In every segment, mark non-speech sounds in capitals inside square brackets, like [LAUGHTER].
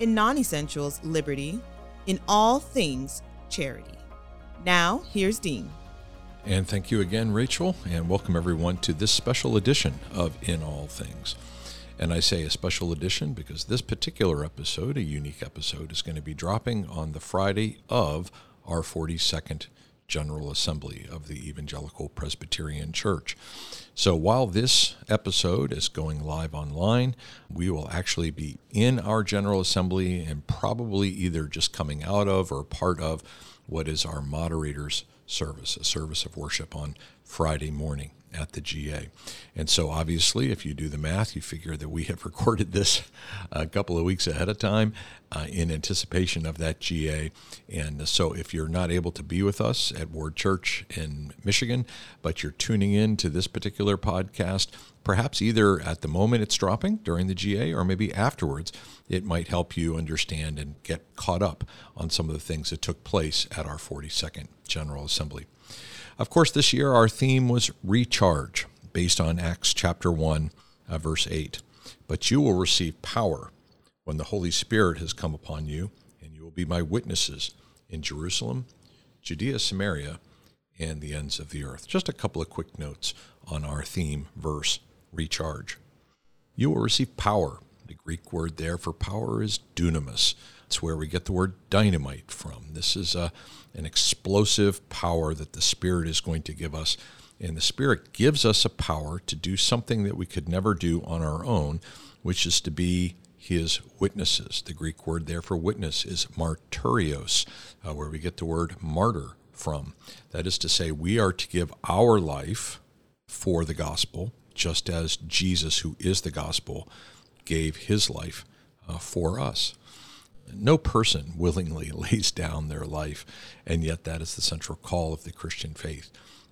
in non essentials, liberty, in all things, charity. Now, here's Dean. And thank you again, Rachel, and welcome everyone to this special edition of In All Things. And I say a special edition because this particular episode, a unique episode, is going to be dropping on the Friday of our 42nd General Assembly of the Evangelical Presbyterian Church. So while this episode is going live online, we will actually be in our General Assembly and probably either just coming out of or part of what is our moderator's service, a service of worship on Friday morning at the GA. And so, obviously, if you do the math, you figure that we have [LAUGHS] recorded this a couple of weeks ahead of time uh, in anticipation of that GA. And so, if you're not able to be with us at Ward Church in Michigan, but you're tuning in to this particular podcast, perhaps either at the moment it's dropping during the GA or maybe afterwards, it might help you understand and get caught up on some of the things that took place at our 42nd General Assembly. Of course, this year our theme was recharge, based on Acts chapter 1, uh, verse 8. But you will receive power when the Holy Spirit has come upon you, and you will be my witnesses in Jerusalem, Judea, Samaria, and the ends of the earth. Just a couple of quick notes on our theme verse, recharge. You will receive power. The Greek word there for power is dunamis. It's where we get the word dynamite from. This is a, an explosive power that the Spirit is going to give us. And the Spirit gives us a power to do something that we could never do on our own, which is to be his witnesses. The Greek word there for witness is martyrios, uh, where we get the word martyr from. That is to say, we are to give our life for the gospel, just as Jesus, who is the gospel, gave his life uh, for us. No person [LAUGHS] willingly lays down their life, and yet that is the central call of the Christian faith.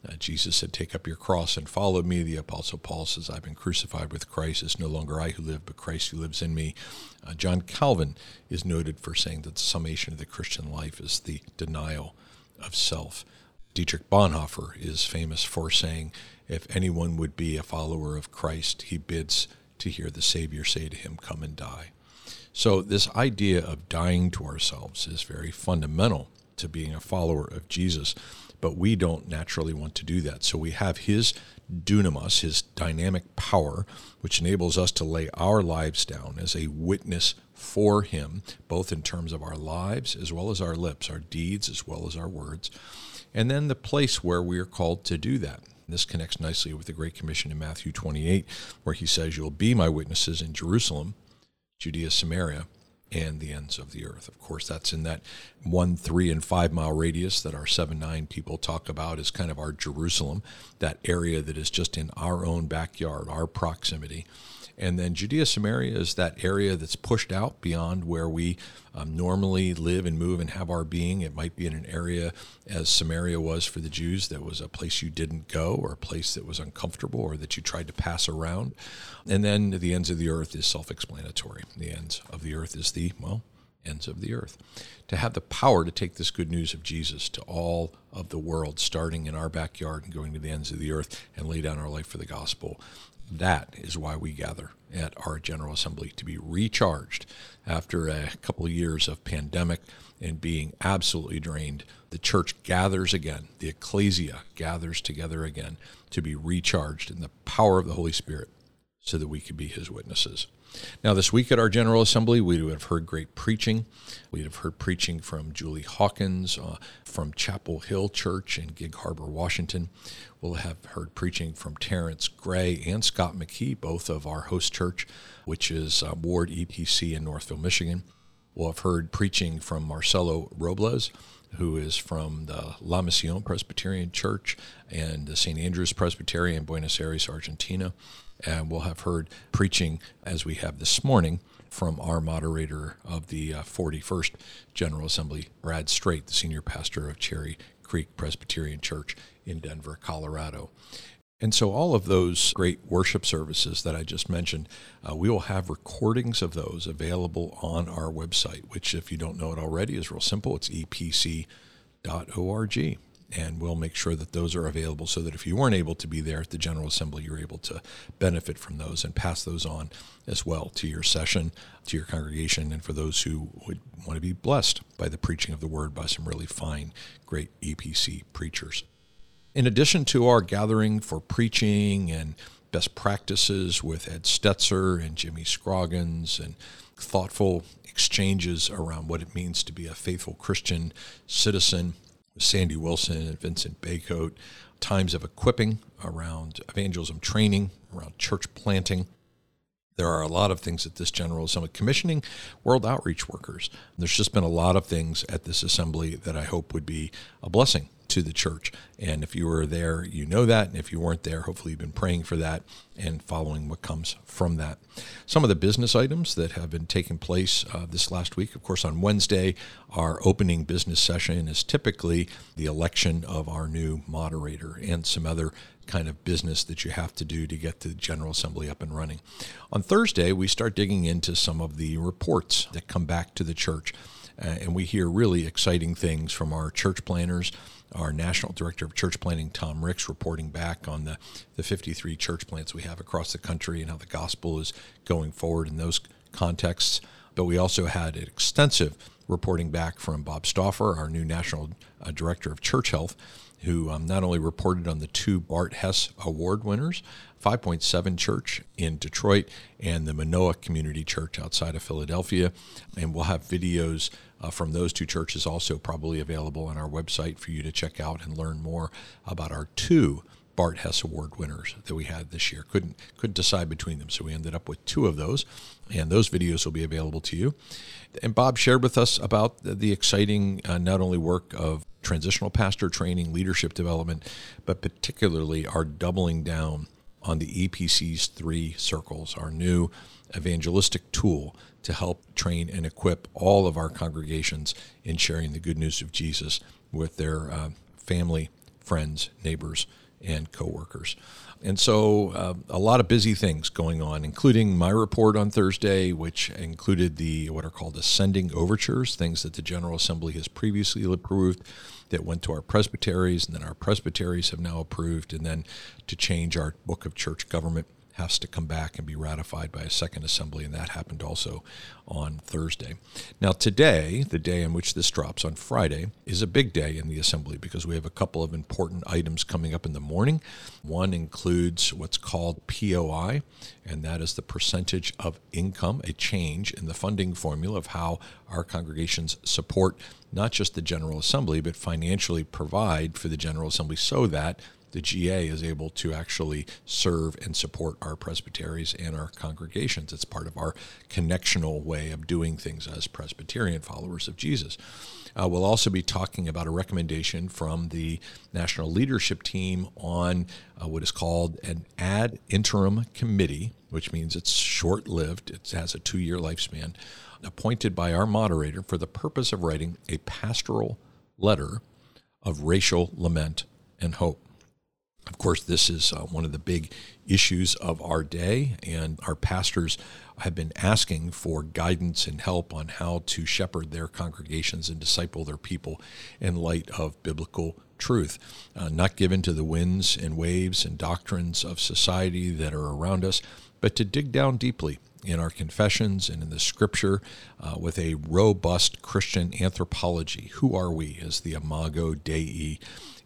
Uh, Jesus said, Take up your cross and follow me. The Apostle Paul says, I've been crucified with Christ. It's no longer I who live, but Christ who lives in me. Uh, John Calvin is noted for saying that the summation of the Christian life is the denial of self. Dietrich Bonhoeffer is famous for saying, If anyone would be a follower of Christ, he bids to hear the Savior say to him, Come and die. So, this idea of dying to ourselves is very fundamental to being a follower of Jesus, but we don't naturally want to do that. So, we have his dunamis, his dynamic power, which enables us to lay our lives down as a witness for him, both in terms of our lives as well as our lips, our deeds as well as our words, and then the place where we are called to do that. This connects nicely with the Great Commission in Matthew 28, where he says, You'll be my witnesses in Jerusalem, Judea, Samaria, and the ends of the earth. Of course, that's in that one, three, and five mile radius that our 7 9 people talk about as kind of our Jerusalem, that area that is just in our own backyard, our proximity. And then Judea Samaria is that area that's pushed out beyond where we um, normally live and move and have our being. It might be in an area, as Samaria was for the Jews, that was a place you didn't go or a place that was uncomfortable or that you tried to pass around. And then the ends of the earth is self explanatory. The ends of the earth is the, well, ends of the earth. To have the power to take this good news of Jesus to all of the world, starting in our backyard and going to the ends of the earth and lay down our life for the gospel. That is why we gather at our General Assembly to be recharged after a couple of years of pandemic and being absolutely drained. The church gathers again, the ecclesia gathers together again to be recharged in the power of the Holy Spirit so that we could be his witnesses. Now, this week at our General Assembly, we would have heard great preaching. We'd have heard preaching from Julie Hawkins uh, from Chapel Hill Church in Gig Harbor, Washington. We'll have heard preaching from Terrence Gray and Scott McKee, both of our host church, which is uh, Ward EPC in Northville, Michigan. We'll have heard preaching from Marcelo Robles, who is from the La Misión Presbyterian Church and the St. Andrew's Presbyterian in Buenos Aires, Argentina. And we'll have heard preaching as we have this morning from our moderator of the uh, 41st General Assembly, Brad Strait, the senior pastor of Cherry Creek Presbyterian Church in Denver, Colorado. And so, all of those great worship services that I just mentioned, uh, we will have recordings of those available on our website, which, if you don't know it already, is real simple. It's epc.org. And we'll make sure that those are available so that if you weren't able to be there at the General Assembly, you're able to benefit from those and pass those on as well to your session, to your congregation, and for those who would want to be blessed by the preaching of the word by some really fine, great EPC preachers. In addition to our gathering for preaching and best practices with Ed Stetzer and Jimmy Scroggins and thoughtful exchanges around what it means to be a faithful Christian citizen Sandy Wilson and Vincent Bacote, times of equipping around evangelism training, around church planting. There are a lot of things at this General Assembly commissioning world outreach workers. There's just been a lot of things at this assembly that I hope would be a blessing to the church. And if you were there, you know that. And if you weren't there, hopefully you've been praying for that and following what comes from that. Some of the business items that have been taking place uh, this last week, of course, on Wednesday, our opening business session is typically the election of our new moderator and some other kind of business that you have to do to get the General Assembly up and running. On Thursday, we start digging into some of the reports that come back to the church. Uh, and we hear really exciting things from our church planners our National Director of Church planning, Tom Ricks, reporting back on the, the 53 church plants we have across the country and how the gospel is going forward in those contexts. But we also had an extensive reporting back from Bob Stauffer, our new National uh, Director of Church Health, who um, not only reported on the two Bart Hess Award winners, Five Point Seven Church in Detroit and the Manoa Community Church outside of Philadelphia. And we'll have videos uh, from those two churches also probably available on our website for you to check out and learn more about our two Bart Hess Award winners that we had this year. Couldn't couldn't decide between them, so we ended up with two of those, and those videos will be available to you. And Bob shared with us about the, the exciting uh, not only work of transitional pastor training, leadership development, but particularly our doubling down on the EPC's three circles, our new evangelistic tool to help train and equip all of our congregations in sharing the good news of Jesus with their uh, family, friends, neighbors, and coworkers. And so, uh, a lot of busy things going on, including my report on Thursday, which included the what are called ascending overtures, things that the General Assembly has previously approved that went to our presbyteries, and then our presbyteries have now approved, and then to change our book of church government has to come back and be ratified by a second assembly, and that happened also on Thursday. Now, today, the day in which this drops on Friday, is a big day in the assembly because we have a couple of important items coming up in the morning. One includes what's called POI, and that is the percentage of income, a change in the funding formula of how our congregations support not just the General Assembly, but financially provide for the General Assembly so that the GA is able to actually serve and support our presbyteries and our congregations. It's part of our connectional way of doing things as Presbyterian followers of Jesus. Uh, we'll also be talking about a recommendation from the national leadership team on uh, what is called an ad interim committee, which means it's short lived, it has a two year lifespan, appointed by our moderator for the purpose of writing a pastoral letter of racial lament and hope. Of course, this is uh, one of the big issues of our day, and our pastors have been asking for guidance and help on how to shepherd their congregations and disciple their people in light of biblical truth, uh, not given to the winds and waves and doctrines of society that are around us, but to dig down deeply in our confessions and in the scripture uh, with a robust Christian anthropology. Who are we as the Imago Dei?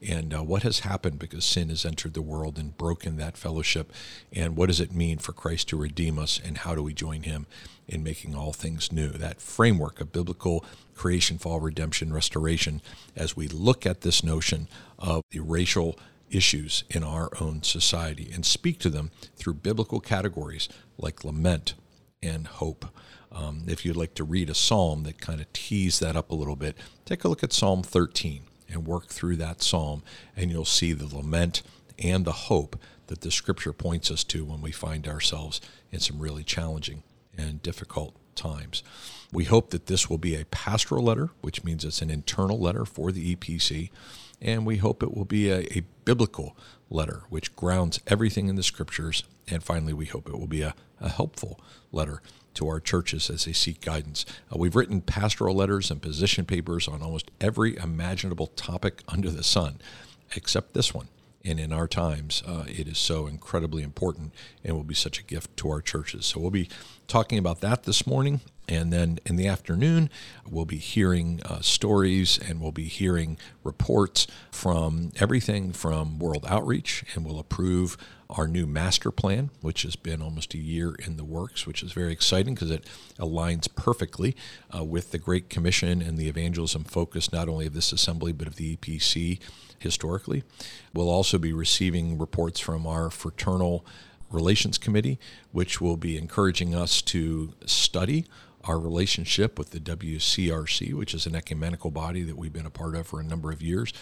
and uh, what has happened because sin has entered the world and broken that fellowship, and what does it mean for Christ to redeem us, and how do we join Him in making all things new? That framework of biblical creation, fall, redemption, restoration, as we look at this notion of the racial issues in our own society and speak to them through biblical categories like lament and hope. Um, if you'd like to read a psalm that kind of tease that up a little bit, take a look at Psalm 13 and work through that psalm, and you'll see the lament and the hope that the scripture points us to when we find ourselves in some really challenging and difficult times. We hope that this will be a pastoral letter, which means it's an internal letter for the EPC, and we hope it will be a, a biblical letter, which grounds everything in the scriptures. And finally, we hope it will be a, a helpful letter to our churches as they seek guidance. Uh, we've written pastoral letters and position papers on almost every imaginable topic under the sun, except this one. And in our times, uh, it is so incredibly important and will be such a gift to our churches. So we'll be talking about that this morning. And then in the afternoon, we'll be hearing uh, stories and we'll be hearing reports from everything from World Outreach, and we'll approve our new master plan, which has been almost a year in the works, which is very exciting because it aligns perfectly uh, with the Great Commission and the evangelism focus not only of this assembly but of the EPC historically. We'll also be receiving reports from our fraternal relations committee, which will be encouraging us to study our relationship with the WCRC, which is an ecumenical body that we've been a part of for a number of years,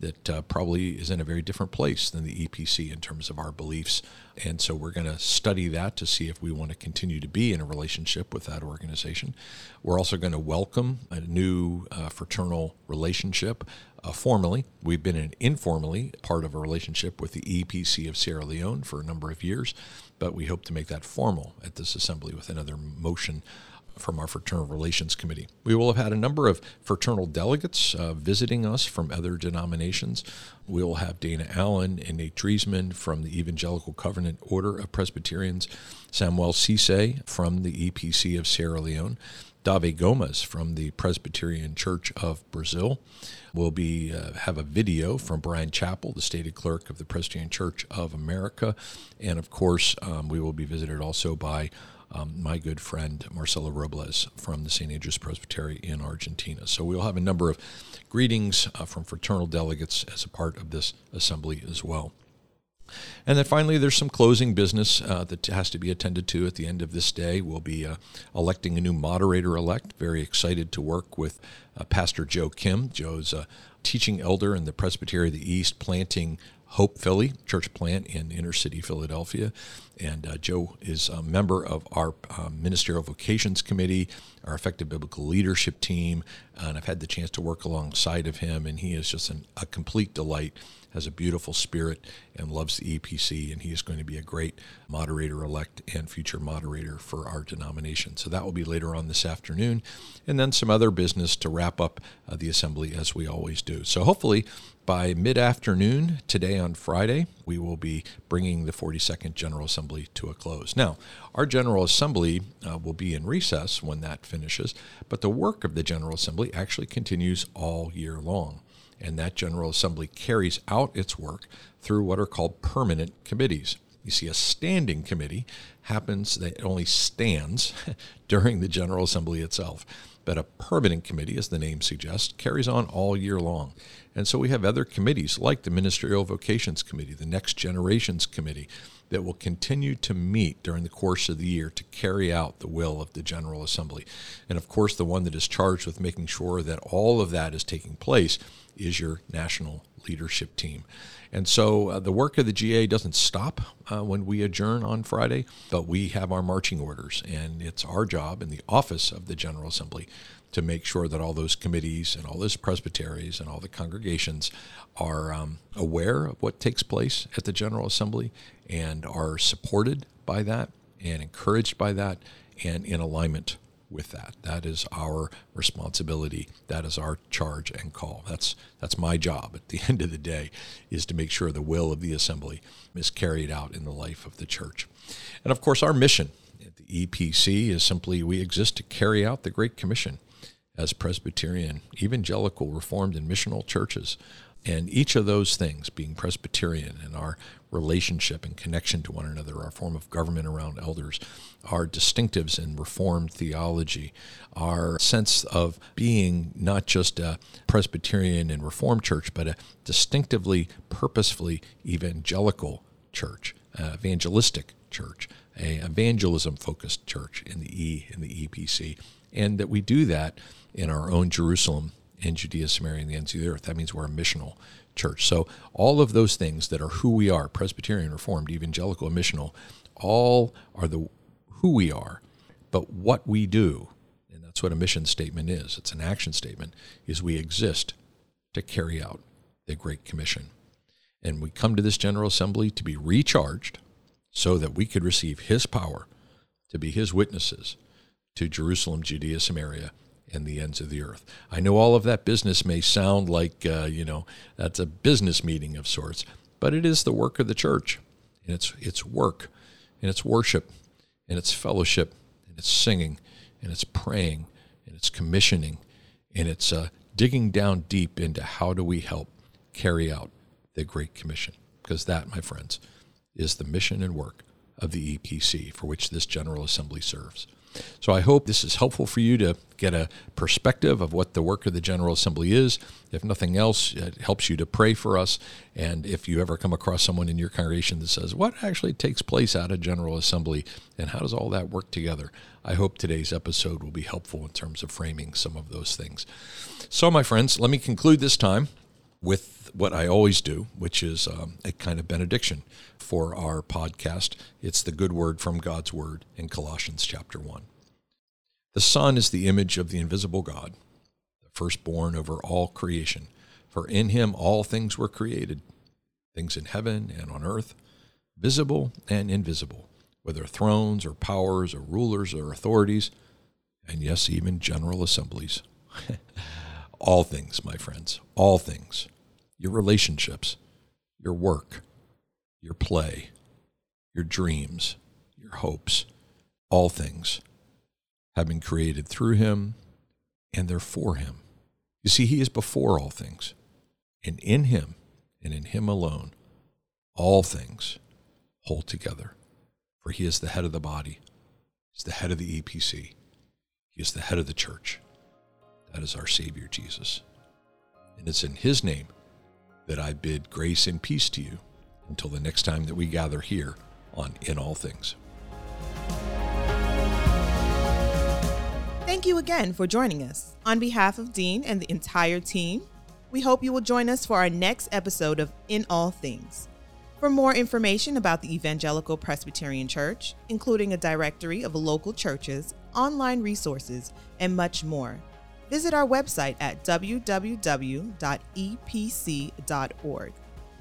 that uh, probably is in a very different place than the EPC in terms of our beliefs. And so we're going to study that to see if we want to continue to be in a relationship with that organization. We're also going to welcome a new uh, fraternal relationship uh, formally. We've been an informally part of a relationship with the EPC of Sierra Leone for a number of years, but we hope to make that formal at this assembly with another motion from our Fraternal Relations Committee. We will have had a number of fraternal delegates uh, visiting us from other denominations. We will have Dana Allen and Nate Driesman from the Evangelical Covenant Order of Presbyterians, Samuel Cisse from the EPC of Sierra Leone, Dave Gomez from the Presbyterian Church of Brazil. We'll be uh, have a video from Bryan Chapell, the stated clerk of the Presbyterian Church of America, and of course, um, we will be visited also by um, my good friend Marcelo Robles from the St. Andrews Presbytery in Argentina. So we'll have a number of greetings uh, from fraternal delegates as a part of this assembly as well. And then finally, there's some closing business uh, that has to be attended to at the end of this day. We'll be uh, electing a new moderator elect. Very excited to work with uh, Pastor Joe Kim. Joe's a teaching elder in the Presbytery of the East, planting Hope Philly church plant in inner city Philadelphia. And uh, Joe is a member of our uh, Ministerial Vocations Committee, our Effective Biblical Leadership team, and I've had the chance to work alongside of him, and he is just an, a complete delight has a beautiful spirit and loves the EPC, and he is going to be a great moderator elect and future moderator for our denomination. So that will be later on this afternoon, and then some other business to wrap up uh, the assembly as we always do. So hopefully by mid afternoon today on Friday, we will be bringing the 42nd General Assembly to a close. Now, our General Assembly uh, will be in recess when that finishes, but the work of the General Assembly actually continues all year long and that General Assembly carries out its work through what are called permanent committees. You see, a standing committee happens that only stands [LAUGHS] during the General Assembly itself. But a permanent committee, as the name suggests, carries on all year long. And so we have other committees like the Ministerial Vocations Committee, the Next Generations Committee, that will continue to meet during the course of the year to carry out the will of the General Assembly. And of course, the one that is charged with making sure that all of that is taking place is your national leadership team. And so uh, the work of the GA doesn't stop uh, when we adjourn on Friday, but we have our marching orders, and it's our job in the office of the General Assembly to make sure that all those committees and all those presbyteries and all the congregations are um, aware of what takes place at the General Assembly and are supported by that and encouraged by that and in alignment with that. That is our responsibility. That is our charge and call. That's that's my job at the [LAUGHS] end of the day is to make sure the will of the assembly is carried out in the life of the church. And of course our mission at the EPC is simply we exist to carry out the great commission as Presbyterian, evangelical, reformed and missional churches. And each of those things, being Presbyterian and our relationship and connection to one another, our form of government around elders, our distinctives in Reformed theology, our sense of being not just a Presbyterian and Reformed church, but a distinctively, purposefully evangelical church, uh, evangelistic church, a evangelism focused church in the E in the EPC, and that we do that in our own Jerusalem and Judea, Samaria, and the ends of the earth. That means we're a missional church. So all of those things that are who we are, Presbyterian, Reformed, Evangelical, and missional, all are the who we are. But what we do, and that's what a mission statement is, it's an action statement, is we exist to carry out the Great Commission. And we come to this General Assembly to be recharged so that we could receive His power to be His witnesses to Jerusalem, Judea, Samaria, and the ends of the earth. I know all of that business may sound like, uh, you know, that's a business meeting of sorts, but it is the work of the church. And it's, it's work, and it's worship, and it's fellowship, and it's singing, and it's praying, and it's commissioning, and it's uh, digging down deep into how do we help carry out the Great Commission. Because that, my friends, is the mission and work of the EPC for which this General Assembly serves. So I hope this is helpful for you to get a perspective of what the work of the General Assembly is. If nothing else, it helps you to pray for us. And if you ever come across someone in your congregation that says, What actually takes place at a General Assembly and how does all that work together? I hope today's episode will be helpful in terms of framing some of those things. So, my friends, let me conclude this time what I always do, which is um, a kind of benediction for our podcast. It's the good word from God's word in Colossians chapter 1. The Son is the image of the invisible God, the firstborn over all creation. For in him all things were created, things in heaven and on earth, visible and invisible, whether thrones or powers or rulers or authorities, and yes, even general assemblies. [LAUGHS] all things, my friends, all things your relationships, your work, your play, your dreams, your hopes, all things have been created through him and they're for him. You see, he is before all things, and in him and in him alone, all things hold together. For he is the head of the body, he's the head of the EPC, he is the head of the church. That is our Savior Jesus. And it's in his name that I bid grace and peace to you until the next time that we gather here on In All Things. Thank you again for joining us. On behalf of Dean and the entire team, we hope you will join us for our next episode of In All Things. For more information about the Evangelical Presbyterian Church, including a directory of local churches, online resources, and much more, visit our website at www.epc.org.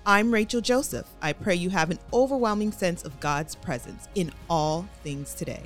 I'm Rachel Joseph. I pray you have an overwhelming sense of God's presence in all things today.